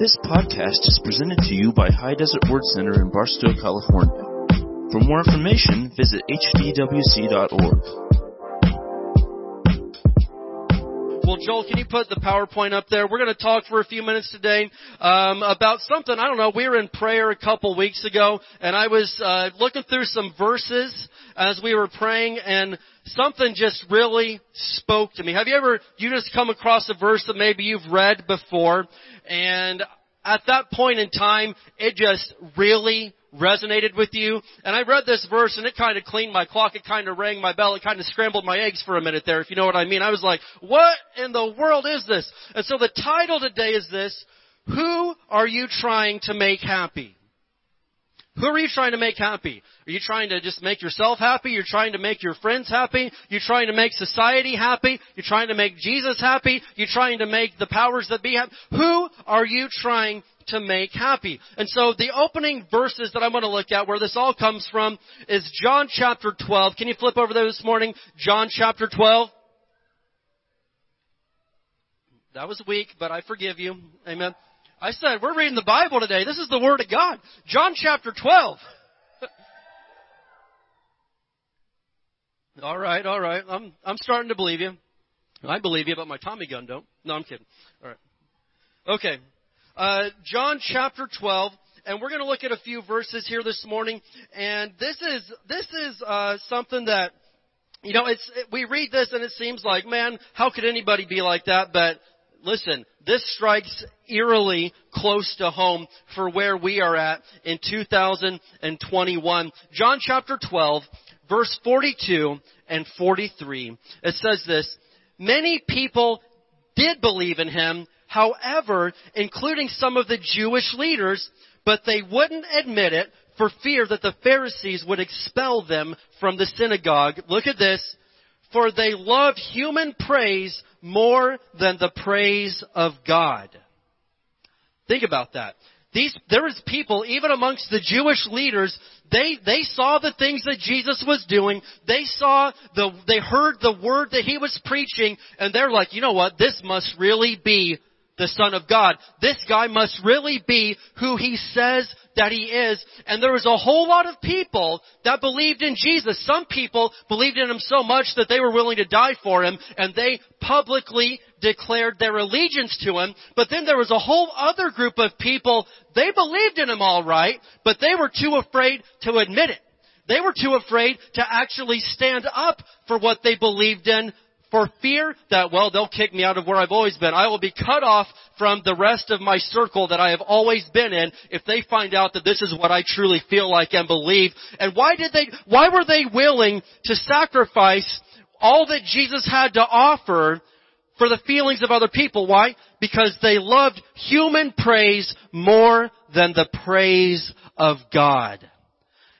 This podcast is presented to you by High Desert Word Center in Barstow, California. For more information, visit hdwc.org. Well, Joel, can you put the PowerPoint up there? We're going to talk for a few minutes today um, about something. I don't know. We were in prayer a couple weeks ago, and I was uh, looking through some verses as we were praying, and something just really spoke to me. Have you ever you just come across a verse that maybe you've read before, and at that point in time, it just really resonated with you. And I read this verse and it kind of cleaned my clock. It kind of rang my bell. It kind of scrambled my eggs for a minute there, if you know what I mean. I was like, what in the world is this? And so the title today is this, Who are you trying to make happy? Who are you trying to make happy? Are you trying to just make yourself happy? You're trying to make your friends happy? You're trying to make society happy? You're trying to make Jesus happy? You're trying to make the powers that be happy? Who are you trying to make happy? And so the opening verses that I'm going to look at where this all comes from is John chapter 12. Can you flip over there this morning? John chapter 12. That was weak, but I forgive you. Amen. I said, we're reading the Bible today. This is the Word of God. John chapter 12. all right, all right. I'm, I'm starting to believe you. I believe you, but my Tommy gun don't. No, I'm kidding. All right. Okay. Uh, John chapter 12. And we're going to look at a few verses here this morning. And this is, this is, uh, something that, you know, it's, we read this and it seems like, man, how could anybody be like that? But listen, this strikes eerily close to home for where we are at in 2021. John chapter 12, verse 42 and 43. It says this, Many people did believe in him, however, including some of the Jewish leaders, but they wouldn't admit it for fear that the Pharisees would expel them from the synagogue. Look at this. For they loved human praise more than the praise of God. Think about that. These, there was people, even amongst the Jewish leaders, they, they saw the things that Jesus was doing. They saw the, they heard the word that he was preaching, and they're like, you know what, this must really be the Son of God. This guy must really be who he says that he is. And there was a whole lot of people that believed in Jesus. Some people believed in him so much that they were willing to die for him and they publicly declared their allegiance to him. But then there was a whole other group of people, they believed in him alright, but they were too afraid to admit it. They were too afraid to actually stand up for what they believed in for fear that, well, they'll kick me out of where I've always been. I will be cut off from the rest of my circle that I have always been in if they find out that this is what I truly feel like and believe. And why did they, why were they willing to sacrifice all that Jesus had to offer for the feelings of other people? Why? Because they loved human praise more than the praise of God.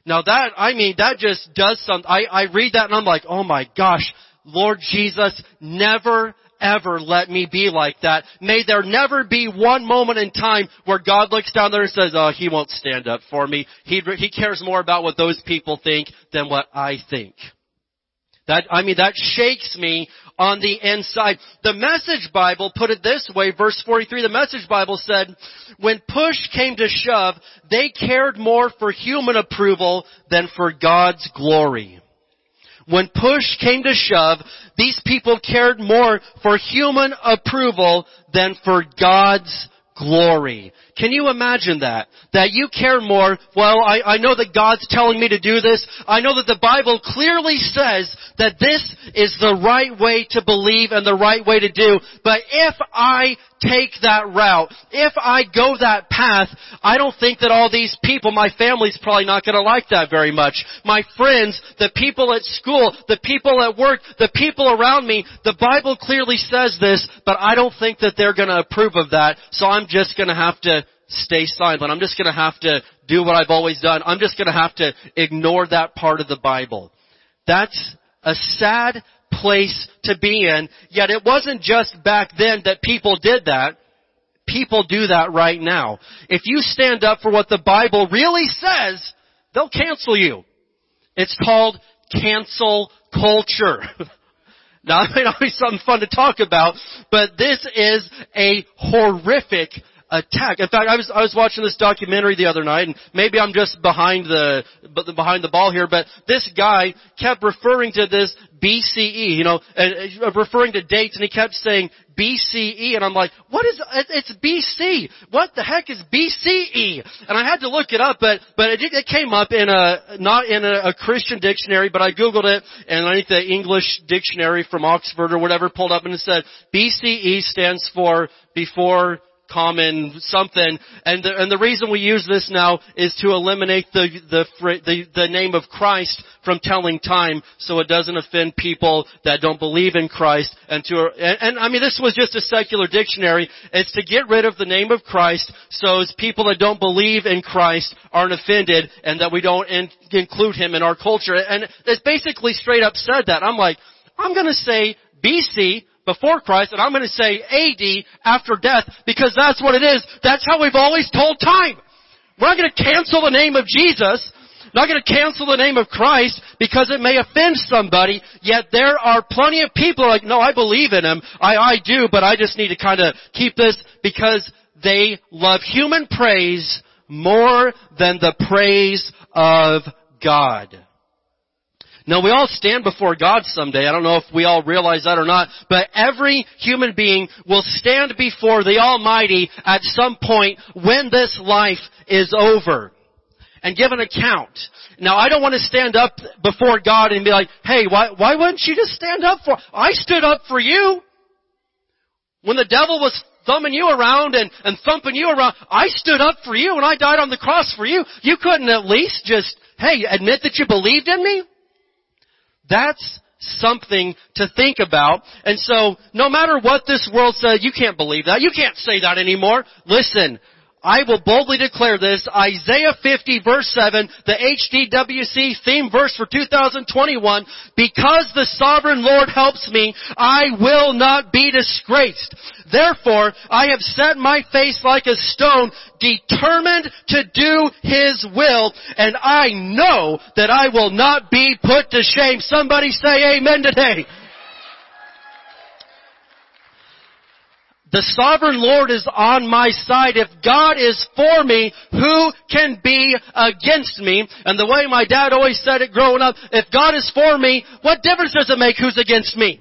Now that, I mean, that just does something. I, I read that and I'm like, oh my gosh, Lord Jesus, never ever let me be like that. May there never be one moment in time where God looks down there and says, oh, he won't stand up for me. He, he cares more about what those people think than what I think. That, I mean, that shakes me on the inside. The Message Bible put it this way, verse 43, the Message Bible said, when push came to shove, they cared more for human approval than for God's glory. When push came to shove, these people cared more for human approval than for God's glory. Can you imagine that? That you care more, well, I, I know that God's telling me to do this. I know that the Bible clearly says that this is the right way to believe and the right way to do. But if I take that route, if I go that path, I don't think that all these people, my family's probably not going to like that very much. My friends, the people at school, the people at work, the people around me, the Bible clearly says this, but I don't think that they're going to approve of that, so I'm just going to have to stay silent. I'm just going to have to do what I've always done. I'm just going to have to ignore that part of the Bible. That's a sad place to be in. Yet it wasn't just back then that people did that. People do that right now. If you stand up for what the Bible really says, they'll cancel you. It's called cancel culture. now, it may not be something fun to talk about, but this is a horrific attack. In fact, I was I was watching this documentary the other night, and maybe I'm just behind the behind the ball here, but this guy kept referring to this BCE, you know, uh, referring to dates, and he kept saying BCE, and I'm like, what is, it's BC. What the heck is BCE? And I had to look it up, but, but it, it came up in a, not in a, a Christian dictionary, but I googled it, and I think the English dictionary from Oxford or whatever pulled up and it said, BCE stands for before common something. And the, and the reason we use this now is to eliminate the, the, the, the name of Christ from telling time so it doesn't offend people that don't believe in Christ and to, and, and I mean this was just a secular dictionary. It's to get rid of the name of Christ so as people that don't believe in Christ aren't offended and that we don't in, include him in our culture. And it's basically straight up said that. I'm like, I'm gonna say BC before Christ, and I'm going to say AD after death because that's what it is. That's how we've always told time. We're not going to cancel the name of Jesus, not going to cancel the name of Christ because it may offend somebody, yet there are plenty of people like, no, I believe in Him. I, I do, but I just need to kind of keep this because they love human praise more than the praise of God. Now we all stand before God someday. I don't know if we all realize that or not, but every human being will stand before the Almighty at some point when this life is over and give an account. Now I don't want to stand up before God and be like, hey, why, why wouldn't you just stand up for, I stood up for you. When the devil was thumbing you around and, and thumping you around, I stood up for you and I died on the cross for you. You couldn't at least just, hey, admit that you believed in me? That's something to think about. And so, no matter what this world says, you can't believe that. You can't say that anymore. Listen, I will boldly declare this, Isaiah 50 verse 7, the HDWC theme verse for 2021, because the sovereign Lord helps me, I will not be disgraced. Therefore, I have set my face like a stone, determined to do His will, and I know that I will not be put to shame. Somebody say amen today. The sovereign Lord is on my side. If God is for me, who can be against me? And the way my dad always said it growing up, if God is for me, what difference does it make who's against me?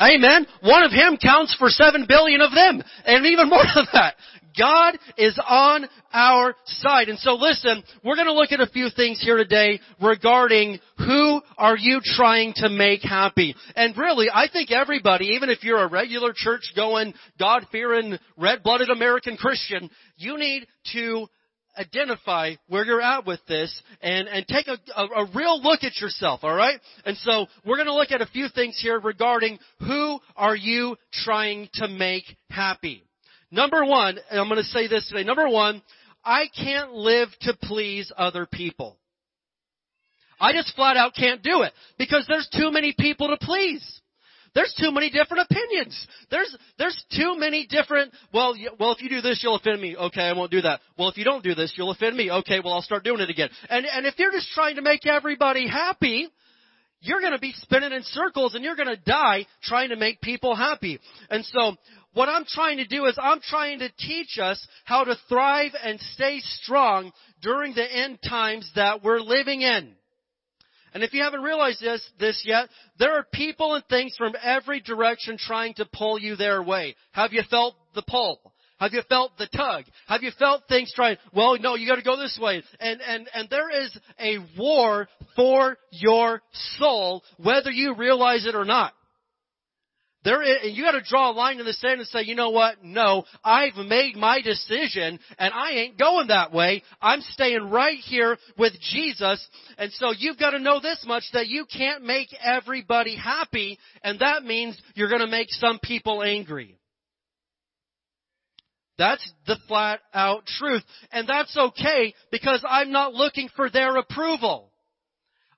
Amen. One of him counts for seven billion of them. And even more than that. God is on our side. And so listen, we're going to look at a few things here today regarding who are you trying to make happy. And really, I think everybody, even if you're a regular church going, God fearing, red blooded American Christian, you need to identify where you're at with this and, and take a, a, a real look at yourself, alright? And so we're going to look at a few things here regarding who are you trying to make happy. Number one, and I'm going to say this today. Number one, I can't live to please other people. I just flat out can't do it because there's too many people to please. There's too many different opinions. There's there's too many different. Well, well, if you do this, you'll offend me. Okay, I won't do that. Well, if you don't do this, you'll offend me. Okay, well, I'll start doing it again. And and if you're just trying to make everybody happy, you're going to be spinning in circles and you're going to die trying to make people happy. And so what I'm trying to do is I'm trying to teach us how to thrive and stay strong during the end times that we're living in. And if you haven't realized this, this yet, there are people and things from every direction trying to pull you their way. Have you felt the pull? Have you felt the tug? Have you felt things trying, well, no, you gotta go this way. And, and, and there is a war for your soul, whether you realize it or not. There is, and you gotta draw a line in the sand and say, you know what? No, I've made my decision and I ain't going that way. I'm staying right here with Jesus. And so you've gotta know this much that you can't make everybody happy and that means you're gonna make some people angry. That's the flat out truth. And that's okay because I'm not looking for their approval.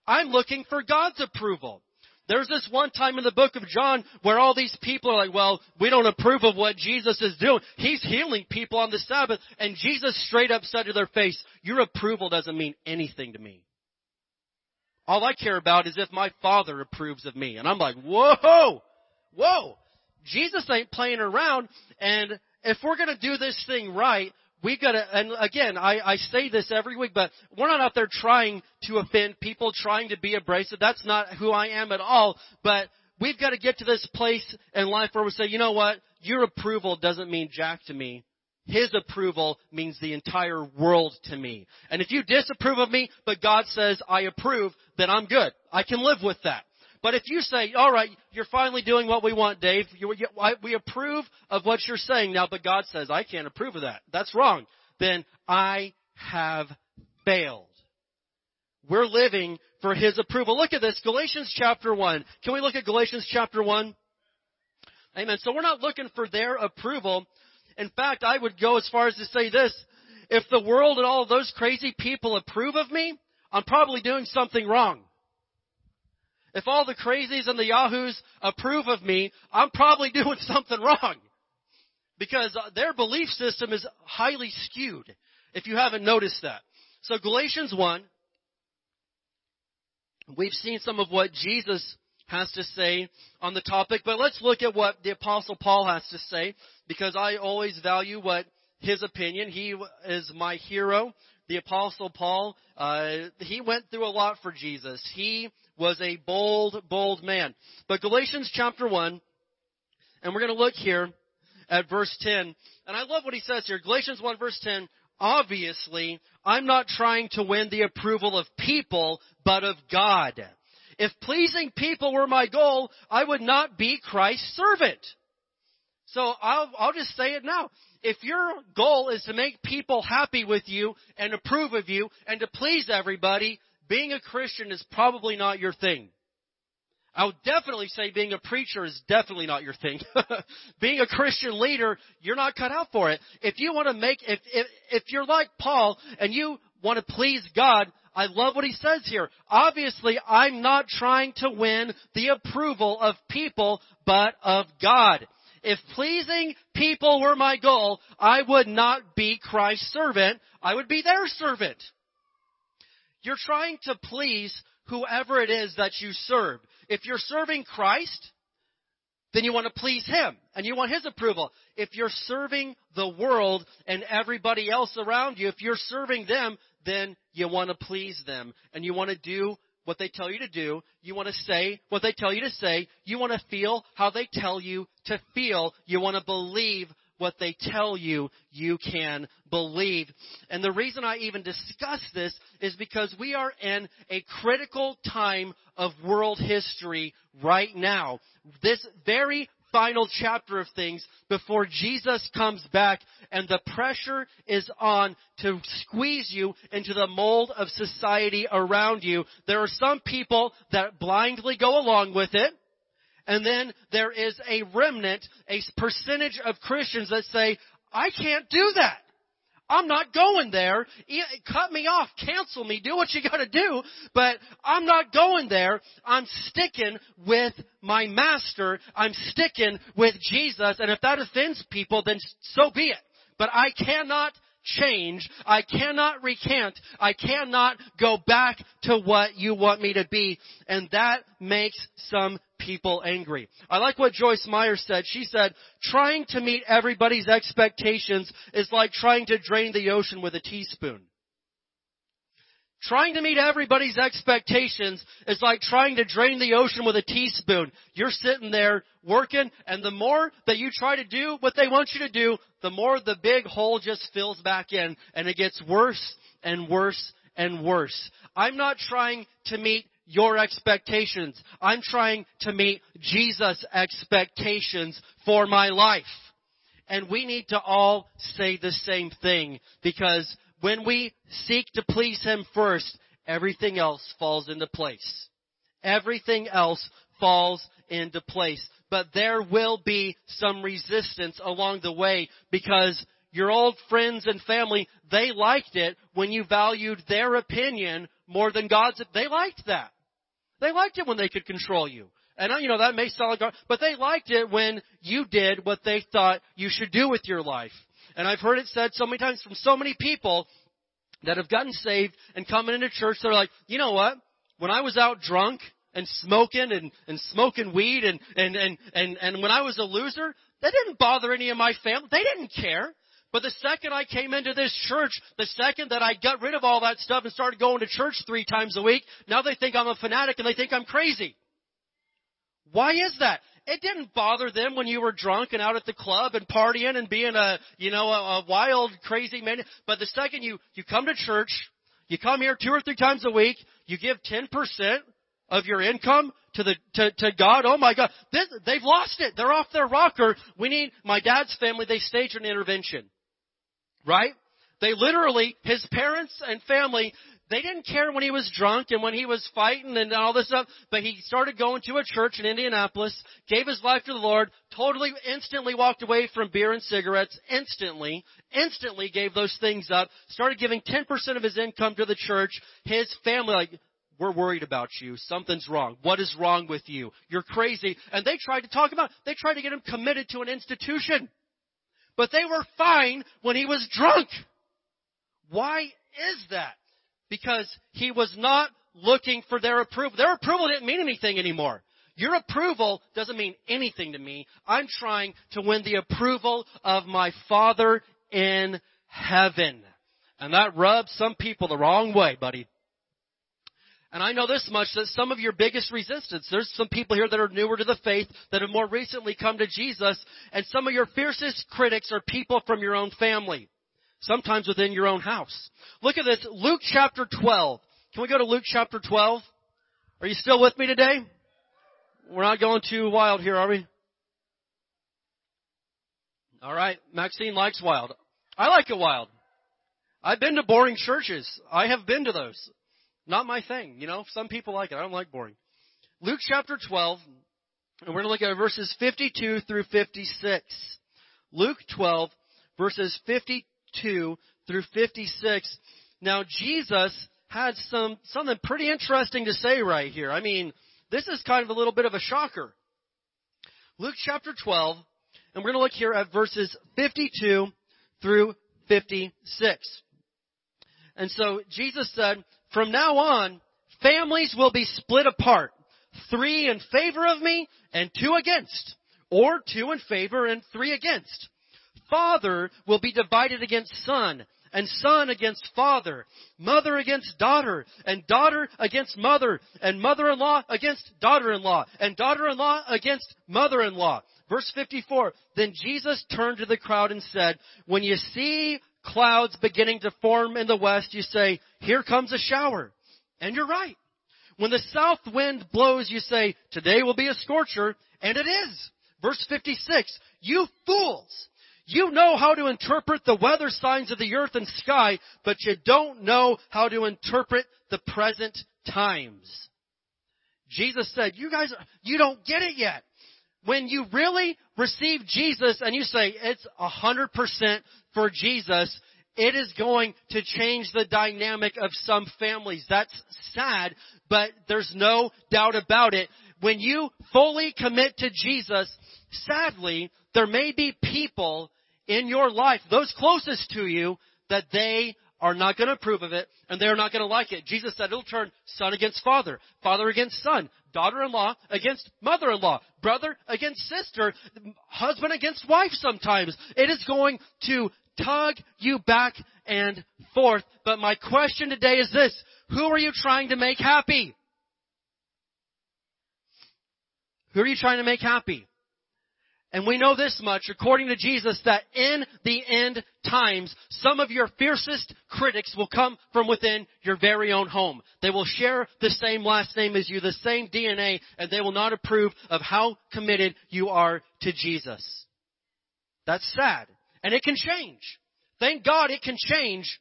I'm looking for God's approval. There's this one time in the book of John where all these people are like, well, we don't approve of what Jesus is doing. He's healing people on the Sabbath. And Jesus straight up said to their face, your approval doesn't mean anything to me. All I care about is if my father approves of me. And I'm like, whoa, whoa. Jesus ain't playing around. And if we're going to do this thing right, we've got to, and again, I, I say this every week, but we're not out there trying to offend people, trying to be abrasive. That's not who I am at all. But we've got to get to this place in life where we say, you know what? Your approval doesn't mean jack to me. His approval means the entire world to me. And if you disapprove of me, but God says I approve, then I'm good. I can live with that. But if you say, all right, you're finally doing what we want, Dave, you, you, I, we approve of what you're saying now, but God says, I can't approve of that. That's wrong. Then I have failed. We're living for His approval. Look at this, Galatians chapter 1. Can we look at Galatians chapter 1? Amen. So we're not looking for their approval. In fact, I would go as far as to say this. If the world and all of those crazy people approve of me, I'm probably doing something wrong. If all the crazies and the yahoos approve of me, I'm probably doing something wrong. Because their belief system is highly skewed, if you haven't noticed that. So Galatians 1, we've seen some of what Jesus has to say on the topic, but let's look at what the apostle Paul has to say, because I always value what his opinion. He is my hero. The apostle Paul, uh, he went through a lot for Jesus. He was a bold, bold man. But Galatians chapter 1, and we're going to look here at verse 10, and I love what he says here. Galatians 1 verse 10, obviously, I'm not trying to win the approval of people, but of God. If pleasing people were my goal, I would not be Christ's servant. So I'll, I'll just say it now. If your goal is to make people happy with you and approve of you and to please everybody, being a Christian is probably not your thing. I would definitely say being a preacher is definitely not your thing. being a Christian leader, you're not cut out for it. If you want to make, if, if, if you're like Paul and you want to please God, I love what he says here. Obviously, I'm not trying to win the approval of people, but of God. If pleasing people were my goal, I would not be Christ's servant. I would be their servant. You're trying to please whoever it is that you serve. If you're serving Christ, then you want to please Him and you want His approval. If you're serving the world and everybody else around you, if you're serving them, then you want to please them and you want to do what they tell you to do. You want to say what they tell you to say. You want to feel how they tell you to feel. You want to believe what they tell you you can believe. And the reason I even discuss this is because we are in a critical time of world history right now. This very final chapter of things before Jesus comes back and the pressure is on to squeeze you into the mold of society around you. There are some people that blindly go along with it. And then there is a remnant, a percentage of Christians that say, I can't do that. I'm not going there. Cut me off. Cancel me. Do what you gotta do. But I'm not going there. I'm sticking with my master. I'm sticking with Jesus. And if that offends people, then so be it. But I cannot change. I cannot recant. I cannot go back to what you want me to be. And that makes some people angry. I like what Joyce Meyer said. She said, trying to meet everybody's expectations is like trying to drain the ocean with a teaspoon. Trying to meet everybody's expectations is like trying to drain the ocean with a teaspoon. You're sitting there working, and the more that you try to do what they want you to do, the more the big hole just fills back in, and it gets worse and worse and worse. I'm not trying to meet your expectations. I'm trying to meet Jesus' expectations for my life. And we need to all say the same thing because when we seek to please Him first, everything else falls into place. Everything else falls into place. But there will be some resistance along the way because your old friends and family, they liked it when you valued their opinion more than God's. They liked that. They liked it when they could control you. And you know, that may sound like, but they liked it when you did what they thought you should do with your life. And I've heard it said so many times from so many people that have gotten saved and coming into church, they're like, you know what? When I was out drunk and smoking and, and smoking weed and, and, and, and, and when I was a loser, that didn't bother any of my family. They didn't care. But the second I came into this church, the second that I got rid of all that stuff and started going to church three times a week, now they think I'm a fanatic and they think I'm crazy. Why is that? It didn't bother them when you were drunk and out at the club and partying and being a, you know, a, a wild, crazy man. But the second you, you come to church, you come here two or three times a week, you give 10% of your income to the to, to God. Oh my God, this, they've lost it. They're off their rocker. We need my dad's family. They staged an intervention, right? They literally, his parents and family, they didn't care when he was drunk and when he was fighting and all this stuff, but he started going to a church in Indianapolis, gave his life to the Lord, totally, instantly walked away from beer and cigarettes, instantly, instantly gave those things up, started giving 10% of his income to the church, his family, like, we're worried about you. Something's wrong. What is wrong with you? You're crazy. And they tried to talk about, they tried to get him committed to an institution. But they were fine when he was drunk. Why is that? because he was not looking for their approval. Their approval didn't mean anything anymore. Your approval doesn't mean anything to me. I'm trying to win the approval of my Father in heaven. And that rubs some people the wrong way, buddy. And I know this much that some of your biggest resistance, there's some people here that are newer to the faith that have more recently come to Jesus, and some of your fiercest critics are people from your own family sometimes within your own house. Look at this, Luke chapter 12. Can we go to Luke chapter 12? Are you still with me today? We're not going too wild here, are we? Alright, Maxine likes wild. I like it wild. I've been to boring churches. I have been to those. Not my thing, you know. Some people like it. I don't like boring. Luke chapter 12, and we're going to look at verses 52 through 56. Luke 12, verses 52 through 56. Now Jesus had some, something pretty interesting to say right here. I mean, this is kind of a little bit of a shocker. Luke chapter 12, and we're going to look here at verses 52 through 56. And so Jesus said, from now on, families will be split apart. Three in favor of me and two against. Or two in favor and three against father will be divided against son, and son against father, mother against daughter, and daughter against mother, and mother-in-law against daughter-in-law, and daughter-in-law against mother-in-law. Verse 54, then Jesus turned to the crowd and said, when you see clouds beginning to form in the west, you say, here comes a shower. And you're right. When the south wind blows, you say, today will be a scorcher, and it is. Verse 56, you fools! You know how to interpret the weather signs of the earth and sky, but you don't know how to interpret the present times. Jesus said, you guys, you don't get it yet. When you really receive Jesus and you say, it's a hundred percent for Jesus, it is going to change the dynamic of some families. That's sad, but there's no doubt about it. When you fully commit to Jesus, sadly, there may be people in your life, those closest to you, that they are not going to approve of it and they're not going to like it. Jesus said it'll turn son against father, father against son, daughter-in-law against mother-in-law, brother against sister, husband against wife sometimes. It is going to tug you back and forth. But my question today is this. Who are you trying to make happy? Who are you trying to make happy? And we know this much, according to Jesus, that in the end times, some of your fiercest critics will come from within your very own home. They will share the same last name as you, the same DNA, and they will not approve of how committed you are to Jesus. That's sad. And it can change. Thank God it can change,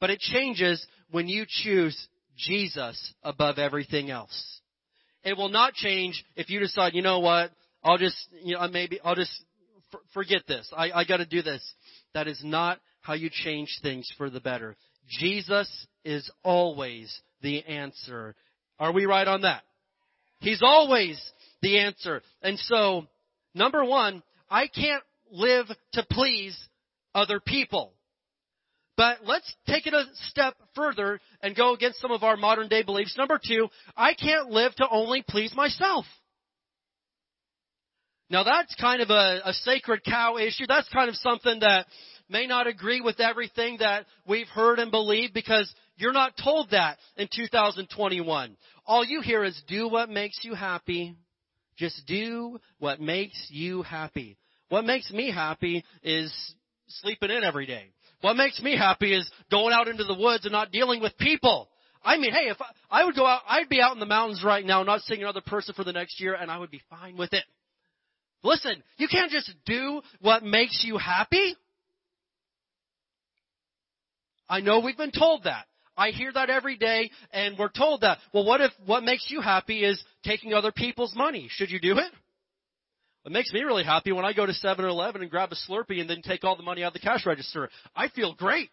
but it changes when you choose Jesus above everything else. It will not change if you decide, you know what, I'll just, you know, maybe I'll just f- forget this. I, I got to do this. That is not how you change things for the better. Jesus is always the answer. Are we right on that? He's always the answer. And so, number one, I can't live to please other people. But let's take it a step further and go against some of our modern day beliefs. Number two, I can't live to only please myself. Now that's kind of a, a sacred cow issue. That's kind of something that may not agree with everything that we've heard and believed because you're not told that in 2021. All you hear is do what makes you happy. Just do what makes you happy. What makes me happy is sleeping in every day. What makes me happy is going out into the woods and not dealing with people. I mean, hey, if I, I would go out, I'd be out in the mountains right now, not seeing another person for the next year, and I would be fine with it. Listen, you can't just do what makes you happy. I know we've been told that. I hear that every day, and we're told that. Well, what if what makes you happy is taking other people's money? Should you do it? It makes me really happy when I go to 7-Eleven and grab a Slurpee and then take all the money out of the cash register. I feel great.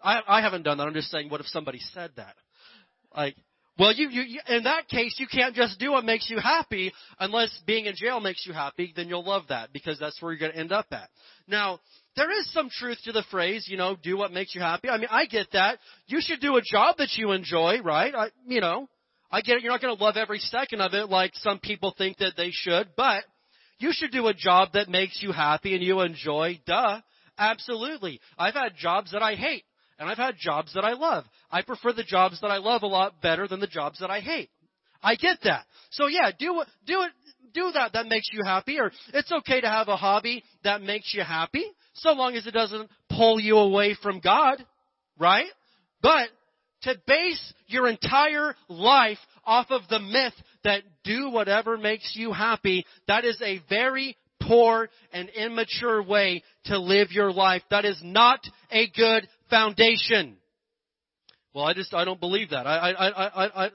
I, I haven't done that. I'm just saying, what if somebody said that? Like, well, you, you, in that case, you can't just do what makes you happy unless being in jail makes you happy. Then you'll love that because that's where you're going to end up at. Now, there is some truth to the phrase, you know, do what makes you happy. I mean, I get that. You should do a job that you enjoy, right? I, you know, I get it. You're not going to love every second of it like some people think that they should, but you should do a job that makes you happy and you enjoy. Duh. Absolutely. I've had jobs that I hate and I've had jobs that I love. I prefer the jobs that I love a lot better than the jobs that I hate. I get that. So yeah, do do it, do that that makes you happy or it's okay to have a hobby that makes you happy so long as it doesn't pull you away from God, right? But to base your entire life off of the myth that do whatever makes you happy, that is a very poor and immature way to live your life. That is not a good foundation. Well, I just, I don't believe that. I, I, I, I,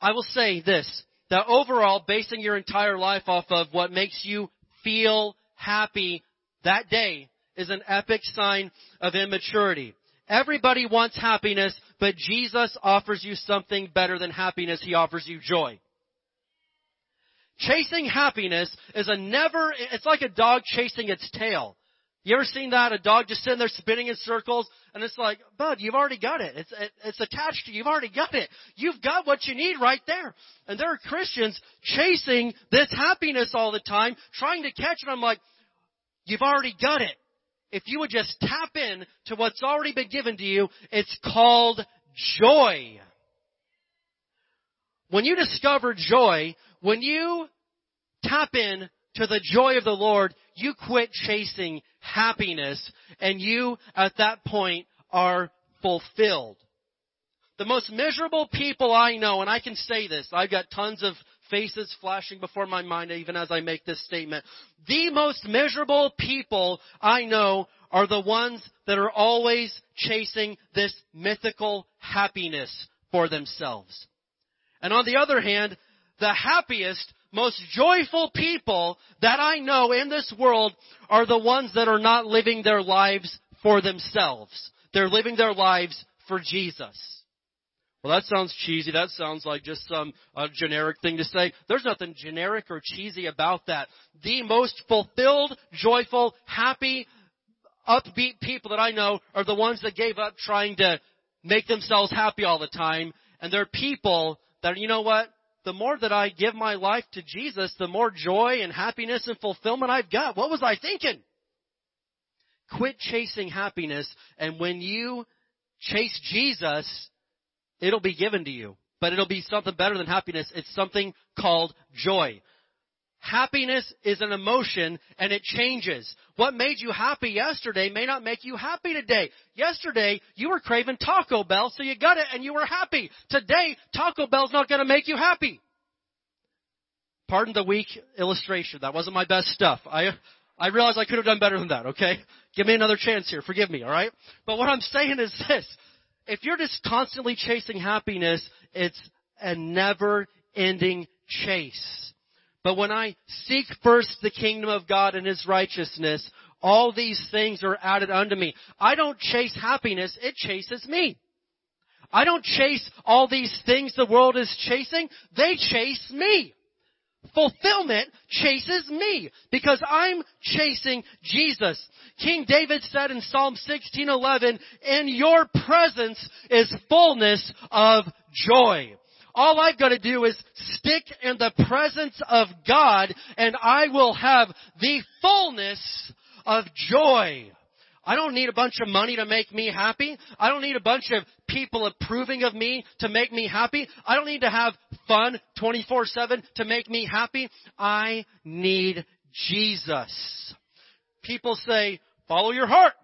I will say this, that overall, basing your entire life off of what makes you feel happy that day is an epic sign of immaturity. Everybody wants happiness, but Jesus offers you something better than happiness. He offers you joy. Chasing happiness is a never, it's like a dog chasing its tail. You ever seen that? A dog just sitting there spinning in circles, and it's like, bud, you've already got it. It's, it's attached to you. You've already got it. You've got what you need right there. And there are Christians chasing this happiness all the time, trying to catch it. I'm like, you've already got it if you would just tap in to what's already been given to you, it's called joy. When you discover joy, when you tap in to the joy of the Lord, you quit chasing happiness and you at that point are fulfilled. The most miserable people I know, and I can say this, I've got tons of faces flashing before my mind even as I make this statement. The most miserable people I know are the ones that are always chasing this mythical happiness for themselves. And on the other hand, the happiest, most joyful people that I know in this world are the ones that are not living their lives for themselves. They're living their lives for Jesus. Well, that sounds cheesy. That sounds like just some uh, generic thing to say. There's nothing generic or cheesy about that. The most fulfilled, joyful, happy, upbeat people that I know are the ones that gave up trying to make themselves happy all the time. And they're people that, you know what? The more that I give my life to Jesus, the more joy and happiness and fulfillment I've got. What was I thinking? Quit chasing happiness, and when you chase Jesus, It'll be given to you. But it'll be something better than happiness. It's something called joy. Happiness is an emotion and it changes. What made you happy yesterday may not make you happy today. Yesterday, you were craving Taco Bell, so you got it and you were happy. Today, Taco Bell's not to make you happy. Pardon the weak illustration. That wasn't my best stuff. I, I realize I could have done better than that, okay? Give me another chance here. Forgive me, alright? But what I'm saying is this if you're just constantly chasing happiness, it's a never ending chase. But when I seek first the kingdom of God and His righteousness, all these things are added unto me. I don't chase happiness, it chases me. I don't chase all these things the world is chasing, they chase me. fulfillment chases me because I'm chasing Jesus. King David said in Psalm 16:11, "In your presence is fullness of joy." All I've got to do is stick in the presence of God and I will have the fullness of joy. I don't need a bunch of money to make me happy. I don't need a bunch of people approving of me to make me happy. I don't need to have fun 24-7 to make me happy. I need Jesus. People say, follow your heart.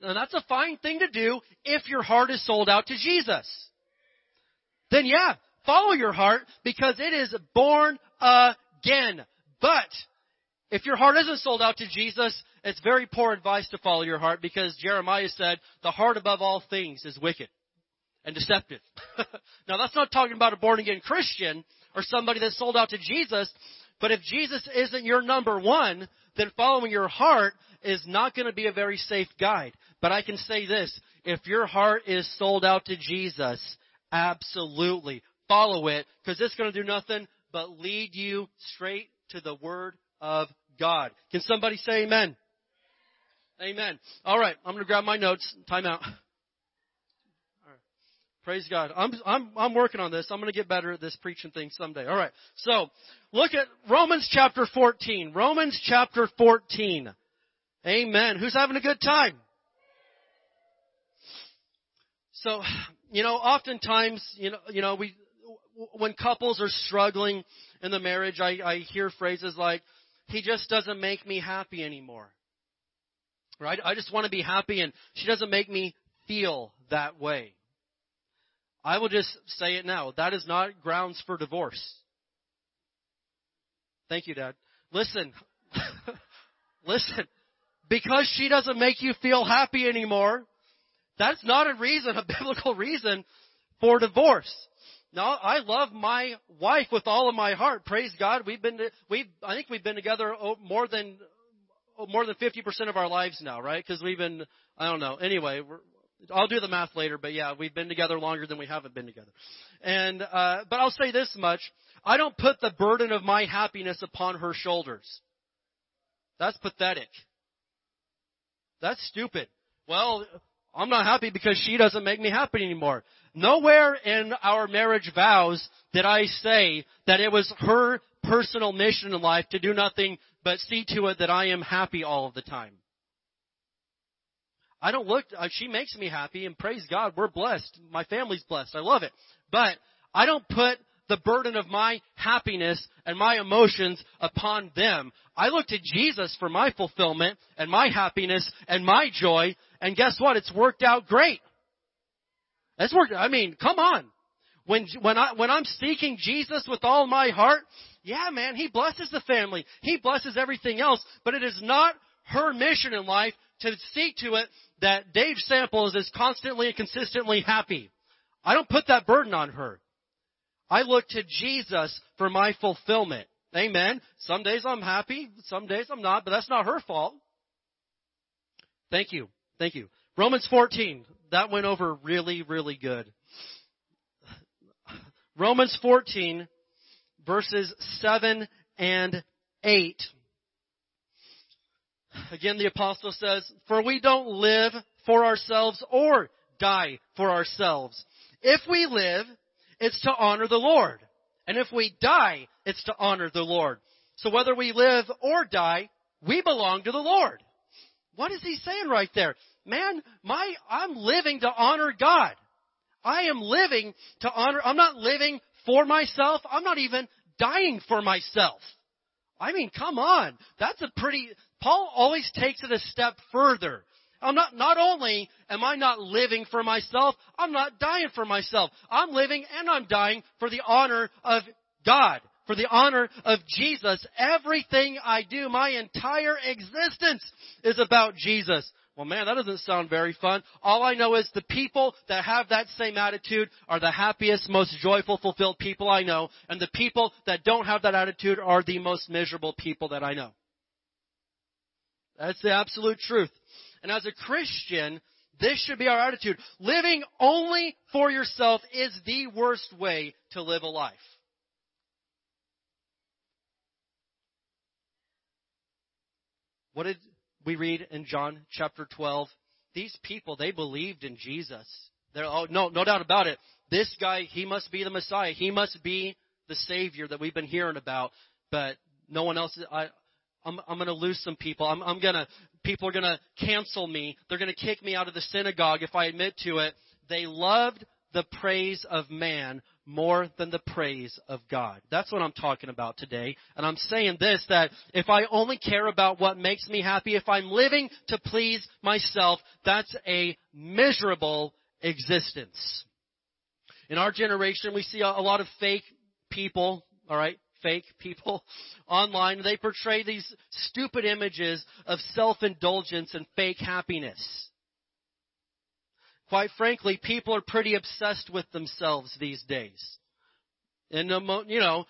And that's a fine thing to do if your heart is sold out to Jesus. Then yeah, follow your heart because it is born again. But if your heart isn't sold out to Jesus, it's very poor advice to follow your heart because Jeremiah said, the heart above all things is wicked and deceptive. now that's not talking about a born again Christian or somebody that's sold out to Jesus, but if Jesus isn't your number one, then following your heart is not going to be a very safe guide. But I can say this, if your heart is sold out to Jesus, absolutely follow it because it's going to do nothing but lead you straight to the Word of God. Can somebody say amen? Amen. All right, I'm going to grab my notes. Time out. Praise God. I'm, I'm, I'm working on this. I'm going to get better at this preaching thing someday. All right. So, look at Romans chapter 14. Romans chapter 14. Amen. Who's having a good time? So, you know, oftentimes, you know, you know, we, when couples are struggling in the marriage, I, I hear phrases like, he just doesn't make me happy anymore. Right? I just want to be happy and she doesn't make me feel that way. I will just say it now. That is not grounds for divorce. Thank you, Dad. Listen. Listen. Because she doesn't make you feel happy anymore, that's not a reason, a biblical reason for divorce. Now, I love my wife with all of my heart. Praise God. We've been, we, I think we've been together more than, more than 50% of our lives now, right? Because we've been, I don't know. Anyway, I'll do the math later, but yeah, we've been together longer than we haven't been together. And, uh, but I'll say this much. I don't put the burden of my happiness upon her shoulders. That's pathetic. That's stupid. Well, I'm not happy because she doesn't make me happy anymore. Nowhere in our marriage vows did I say that it was her personal mission in life to do nothing but see to it that I am happy all of the time. I don't look, uh, she makes me happy and praise God, we're blessed. My family's blessed. I love it. But I don't put the burden of my happiness and my emotions upon them. I look to Jesus for my fulfillment and my happiness and my joy. And guess what? It's worked out great. That's worked. I mean, come on. When when I when I'm seeking Jesus with all my heart, yeah, man, He blesses the family. He blesses everything else. But it is not her mission in life to see to it that Dave Samples is constantly and consistently happy. I don't put that burden on her. I look to Jesus for my fulfillment. Amen. Some days I'm happy, some days I'm not, but that's not her fault. Thank you. Thank you. Romans 14 that went over really, really good. Romans 14, verses 7 and 8. Again, the apostle says, For we don't live for ourselves or die for ourselves. If we live, it's to honor the Lord. And if we die, it's to honor the Lord. So whether we live or die, we belong to the Lord. What is he saying right there? man, my, I'm living to honor God. I am living to honor, I'm not living for myself. I'm not even dying for myself. I mean, come on. That's a pretty, Paul always takes it a step further. I'm not, not only am I not living for myself, I'm not dying for myself. I'm living and I'm dying for the honor of God, for the honor of Jesus. Everything I do, my entire existence is about Jesus. Well, man, that doesn't sound very fun. All I know is the people that have that same attitude are the happiest, most joyful, fulfilled people I know. And the people that don't have that attitude are the most miserable people that I know. That's the absolute truth. And as a Christian, this should be our attitude. Living only for yourself is the worst way to live a life. What did we read in John chapter 12? These people, they believed in Jesus. They're, oh, no, no doubt about it. This guy, he must be the Messiah. He must be the Savior that we've been hearing about. But no one else I'm, I'm going to lose some people. I'm, I'm going to, people are going to cancel me. They're going to kick me out of the synagogue if I admit to it. They loved the praise of man more than the praise of God. That's what I'm talking about today. And I'm saying this, that if I only care about what makes me happy, if I'm living to please myself, that's a miserable existence. In our generation, we see a, lot of fake people, alright, fake people online. They portray these stupid images of self-indulgence and fake happiness. Quite frankly, people are pretty obsessed with themselves these days. And, you know,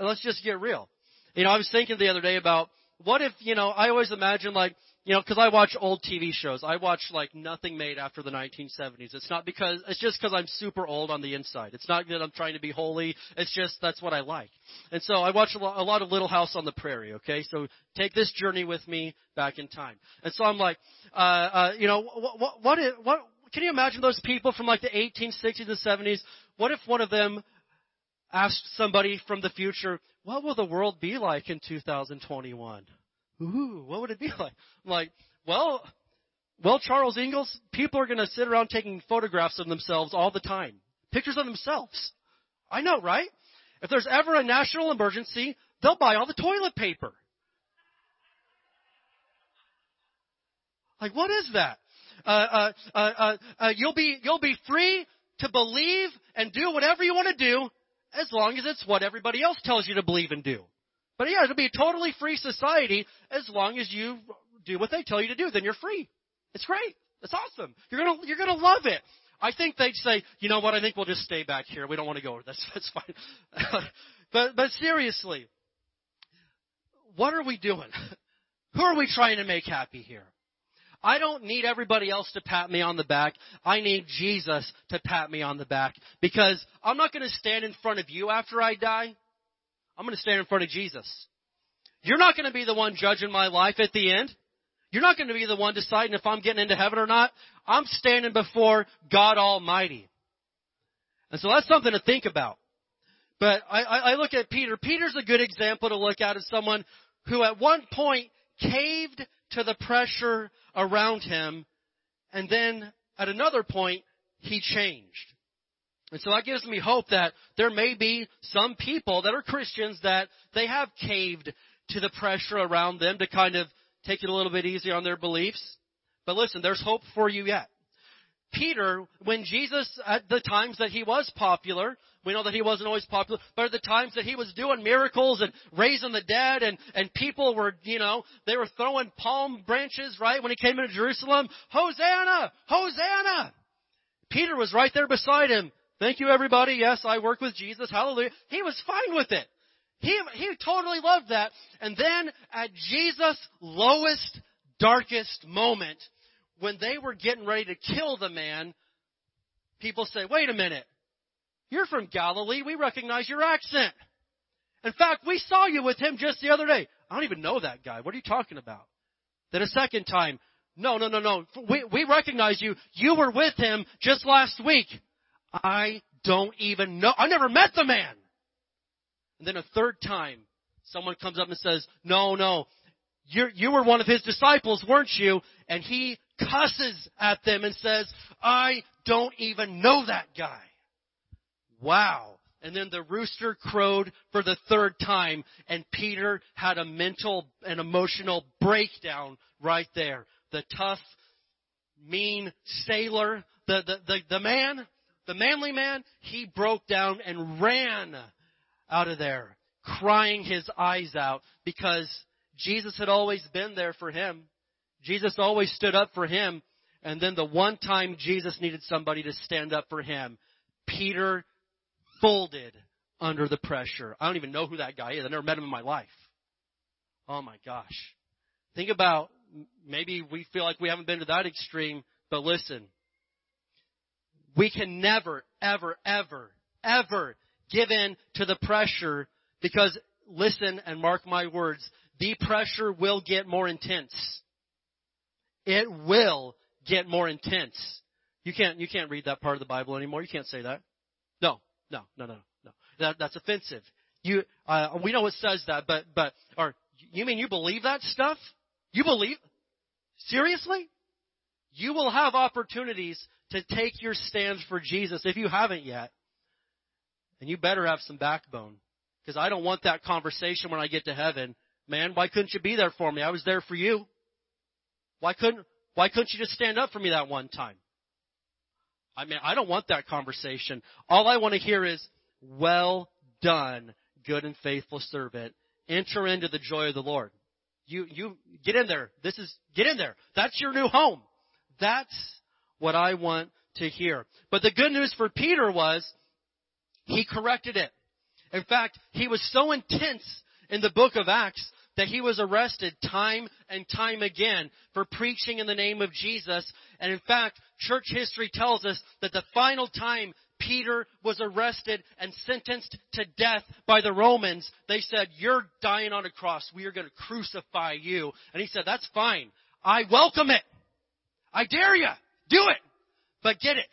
let's just get real. You know, I was thinking the other day about what if, you know, I always imagine like, you know, because I watch old TV shows. I watch like nothing made after the 1970s. It's not because it's just because I'm super old on the inside. It's not that I'm trying to be holy. It's just that's what I like. And so I watch a lot, a lot of Little House on the Prairie. Okay, so take this journey with me back in time. And so I'm like, uh, uh, you know, what, what, what, what can you imagine those people from like the 1860s and 70s? What if one of them asked somebody from the future, what will the world be like in 2021? Ooh, what would it be like? I'm like, well, well, Charles Ingalls, people are going to sit around taking photographs of themselves all the time. Pictures of themselves. I know, right? If there's ever a national emergency, they'll buy all the toilet paper. Like, what is that? Uh, uh, uh, uh, uh you'll be you'll be free to believe and do whatever you want to do, as long as it's what everybody else tells you to believe and do. But yeah, it'll be a totally free society as long as you do what they tell you to do. Then you're free. It's great. It's awesome. You're gonna you're gonna love it. I think they'd say, you know what? I think we'll just stay back here. We don't want to go. That's that's fine. but but seriously, what are we doing? Who are we trying to make happy here? I don't need everybody else to pat me on the back. I need Jesus to pat me on the back because I'm not going to stand in front of you after I die. I'm going to stand in front of Jesus. You're not going to be the one judging my life at the end. You're not going to be the one deciding if I'm getting into heaven or not. I'm standing before God Almighty. And so that's something to think about. But I, I look at Peter. Peter's a good example to look at as someone who at one point caved to the pressure around him, and then at another point, he changed. And so that gives me hope that there may be some people that are Christians that they have caved to the pressure around them to kind of take it a little bit easier on their beliefs. But listen, there's hope for you yet. Peter, when Jesus, at the times that he was popular, we know that he wasn't always popular, but at the times that he was doing miracles and raising the dead and, and people were, you know, they were throwing palm branches, right, when he came into Jerusalem. Hosanna! Hosanna! Peter was right there beside him. Thank you, everybody. Yes, I work with Jesus. Hallelujah. He was fine with it. He, he totally loved that. And then at Jesus' lowest, darkest moment, when they were getting ready to kill the man, people say, wait a minute. You're from Galilee. We recognize your accent. In fact, we saw you with him just the other day. I don't even know that guy. What are you talking about? Then a second time, no, no, no, no. We, we recognize you. You were with him just last week. I don't even know. I never met the man. And then a third time, someone comes up and says, no, no, you you were one of his disciples, weren't you? And he cusses at them and says, I don't even know that guy. Wow. And then the rooster crowed for the third time, and Peter had a mental and emotional breakdown right there. The tough, mean sailor, the, the, the, the man the manly man, he broke down and ran out of there, crying his eyes out because Jesus had always been there for him. Jesus always stood up for him. And then the one time Jesus needed somebody to stand up for him, Peter folded under the pressure. I don't even know who that guy is. I never met him in my life. Oh my gosh. Think about maybe we feel like we haven't been to that extreme, but listen, we can never, ever, ever, ever give in to the pressure because listen and mark my words, the pressure will get more intense. It will get more intense. You can't, you can't read that part of the Bible anymore. You can't say that. No, no, no, no, no. That, that's offensive. You, uh, we know it says that, but, but, or, you mean you believe that stuff? You believe? Seriously? You will have opportunities to take your stand for Jesus if you haven't yet. And you better have some backbone. Because I don't want that conversation when I get to heaven. Man, why couldn't you be there for me? I was there for you. Why couldn't, why couldn't you just stand up for me that one time? I mean, I don't want that conversation. All I want to hear is, well done, good and faithful servant. Enter into the joy of the Lord. You, you, get in there. This is, get in there. That's your new home. That's what I want to hear. But the good news for Peter was, he corrected it. In fact, he was so intense in the book of Acts that he was arrested time and time again for preaching in the name of Jesus. And in fact, church history tells us that the final time Peter was arrested and sentenced to death by the Romans, they said, you're dying on a cross. We are going to crucify you. And he said, that's fine. I welcome it. I dare you. Do it. But get it.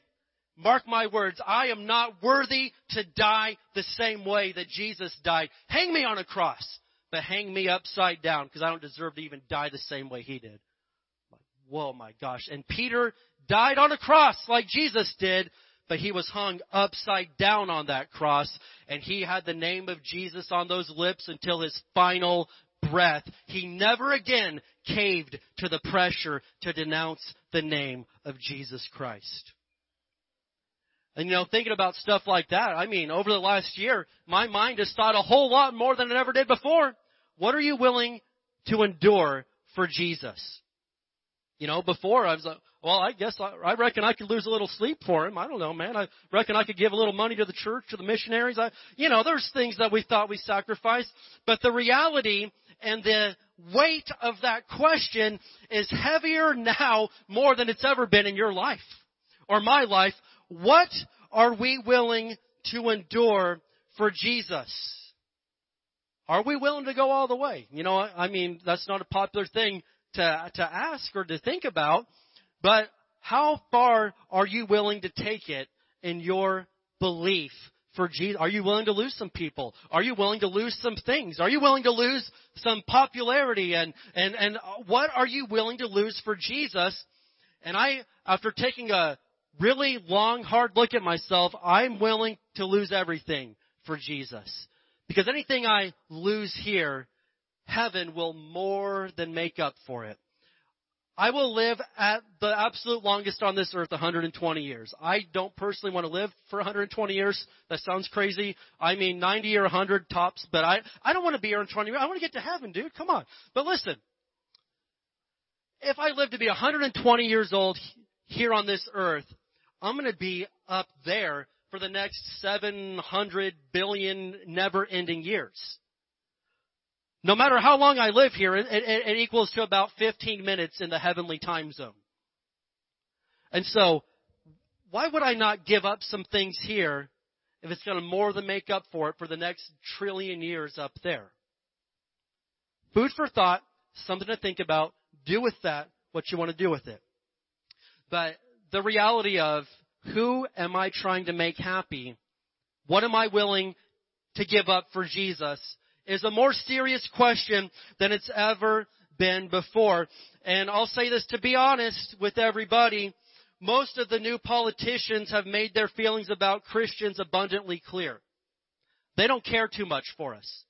Mark my words, I am not worthy to die the same way that Jesus died. Hang me on a cross, but hang me upside down because I don't deserve to even die the same way he did. Whoa, my gosh. And Peter died on a cross like Jesus did, but he was hung upside down on that cross, and he had the name of Jesus on those lips until his final breath. He never again caved to the pressure to denounce the name of Jesus Christ. And you know, thinking about stuff like that, I mean, over the last year, my mind has thought a whole lot more than it ever did before. What are you willing to endure for Jesus? You know, before I was like, well, I guess I, I reckon I could lose a little sleep for him. I don't know, man. I reckon I could give a little money to the church, to the missionaries. I, you know, there's things that we thought we sacrificed, but the reality and the weight of that question is heavier now more than it's ever been in your life or my life what are we willing to endure for Jesus? Are we willing to go all the way? You know, I mean, that's not a popular thing to, to ask or to think about, but how far are you willing to take it in your belief for Jesus? Are you willing to lose some people? Are you willing to lose some things? Are you willing to lose some popularity? And, and, and what are you willing to lose for Jesus? And I, after taking a, really long, hard look at myself, I'm willing to lose everything for Jesus. Because anything I lose here, heaven will more than make up for it. I will live at the absolute longest on this earth 120 years. I don't personally want to live for 120 years. That sounds crazy. I mean 90 or 100 tops, but I, I don't want to be here in 20 years. I want to get to heaven, dude. Come on. But listen, if I live to be 120 years old here on this earth, I'm going to be up there for the next 700 billion never ending years. No matter how long I live here, it, it, it, equals to about 15 minutes in the heavenly time zone. And so, why would I not give up some things here if it's going to more than make up for it for the next trillion years up there? Food for thought, something to think about. Do with that what you want to do with it. But the reality of who am I trying to make happy? What am I willing to give up for Jesus? Is a more serious question than it's ever been before. And I'll say this to be honest with everybody. Most of the new politicians have made their feelings about Christians abundantly clear. They don't care too much for us.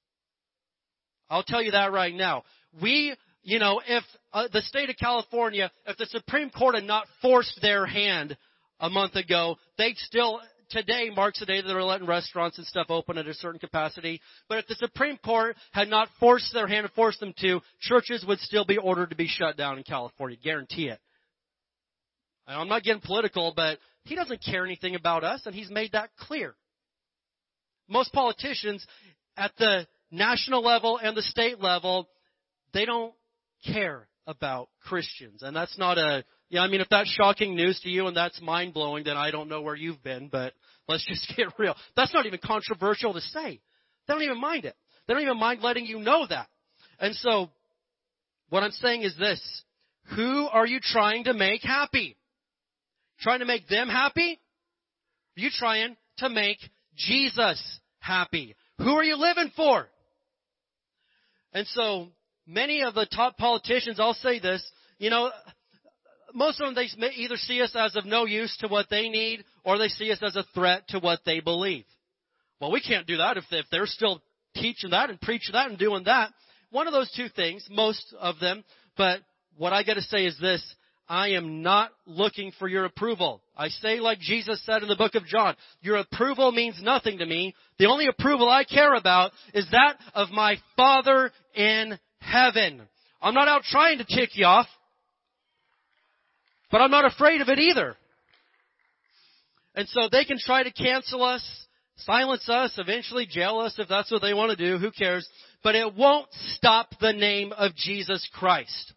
I'll tell you that right now. We you know, if uh, the state of California, if the Supreme Court had not forced their hand a month ago, they'd still, today marks the day that they're letting restaurants and stuff open at a certain capacity. But if the Supreme Court had not forced their hand and forced them to, churches would still be ordered to be shut down in California. Guarantee it. I'm not getting political, but he doesn't care anything about us, and he's made that clear. Most politicians at the national level and the state level, they don't care about Christians. And that's not a, yeah, I mean, if that's shocking news to you and that's mind blowing, then I don't know where you've been, but let's just get real. That's not even controversial to say. They don't even mind it. They don't even mind letting you know that. And so, what I'm saying is this. Who are you trying to make happy? Trying to make them happy? Are you trying to make Jesus happy? Who are you living for? And so, many of the top politicians, I'll say this, you know, most of them, they either see us as of no use to what they need, or they see us as a threat to what they believe. Well, we can't do that if, if they're still teaching that and preaching that and doing that. One of those two things, most of them, but what I gotta say is this, I am not looking for your approval. I say like Jesus said in the book of John, your approval means nothing to me. The only approval I care about is that of my Father in heaven. I'm not out trying to tick you off, but I'm not afraid of it either. And so they can try to cancel us, silence us, eventually jail us if that's what they want to do, who cares? But it won't stop the name of Jesus Christ.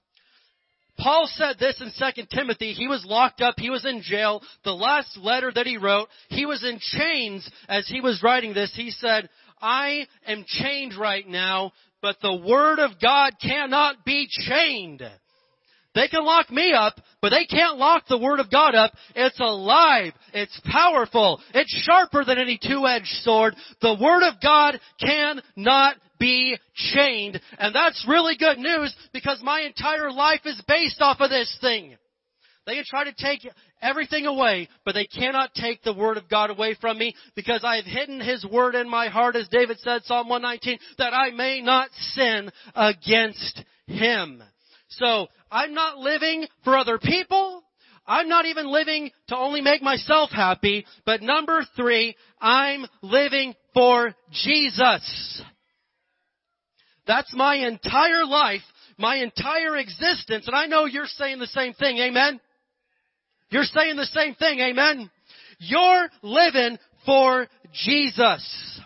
Paul said this in 2 Timothy. He was locked up. He was in jail. The last letter that he wrote, he was in chains as he was writing this. He said, I am chained right now, but the Word of God cannot be chained. They can lock me up, but they can't lock the Word of God up. It's alive. It's powerful. It's sharper than any two-edged sword. The Word of God cannot be chained. And that's really good news because my entire life is based off of this thing. They can try to take everything away, but they cannot take the Word of God away from me because I have hidden His Word in my heart, as David said, Psalm 119, that I may not sin against Him. So, I'm not living for other people. I'm not even living to only make myself happy, but number three, I'm living for Jesus. That's my entire life, my entire existence, and I know you're saying the same thing, amen? You're saying the same thing, amen? You're living for Jesus.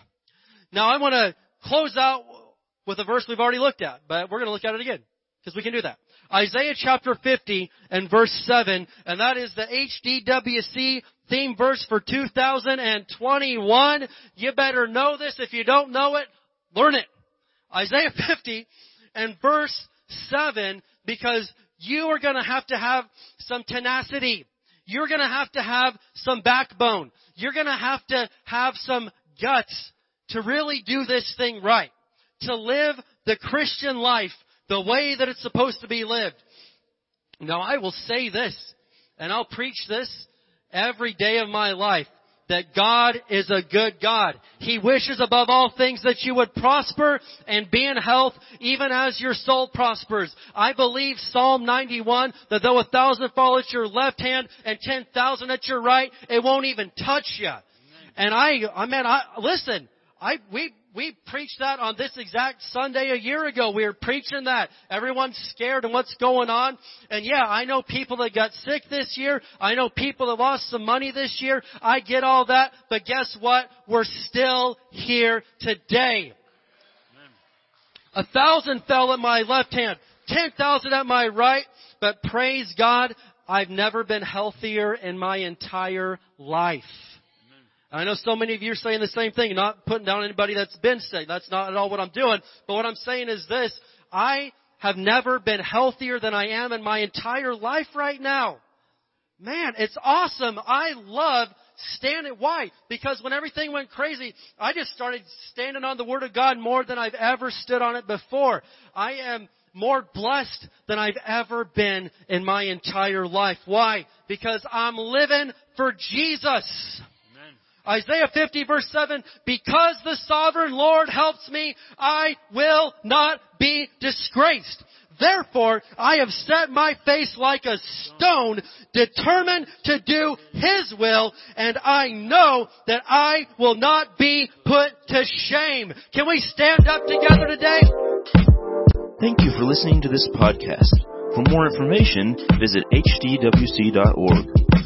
Now I want to close out with a verse we've already looked at, but we're going to look at it again, because we can do that. Isaiah chapter 50 and verse 7, and that is the HDWC theme verse for 2021. You better know this. If you don't know it, learn it. Isaiah 50 and verse 7 because you are to have to have some tenacity. You're to have to have some backbone. You're to have to have some guts to really do this thing right. To live the Christian life the way that it's supposed to be lived. Now I will say this, and I'll preach this every day of my life that God is a good God. He wishes above all things that you would prosper and be in health even as your soul prospers. I believe Psalm 91 that though a thousand fall at your left hand and ten thousand at your right, it won't even touch you. And I, I mean, I, listen, I, we, we preached that on this exact Sunday a year ago. We were preaching that. Everyone's scared and what's going on. And yeah, I know people that got sick this year. I know people that lost some money this year. I get all that. But guess what? We're still here today. A thousand fell at my left hand, ten thousand at my right, but praise God, I've never been healthier in my entire life. I know so many of you are saying the same thing, not putting down anybody that's been sick. That's not at all what I'm doing. But what I'm saying is this, I have never been healthier than I am in my entire life right now. Man, it's awesome. I love standing. Why? Because when everything went crazy, I just started standing on the Word of God more than I've ever stood on it before. I am more blessed than I've ever been in my entire life. Why? Because I'm living for Jesus. Isaiah 50 verse 7, because the sovereign Lord helps me, I will not be disgraced. Therefore, I have set my face like a stone, determined to do His will, and I know that I will not be put to shame. Can we stand up together today? Thank you for listening to this podcast. For more information, visit hdwc.org.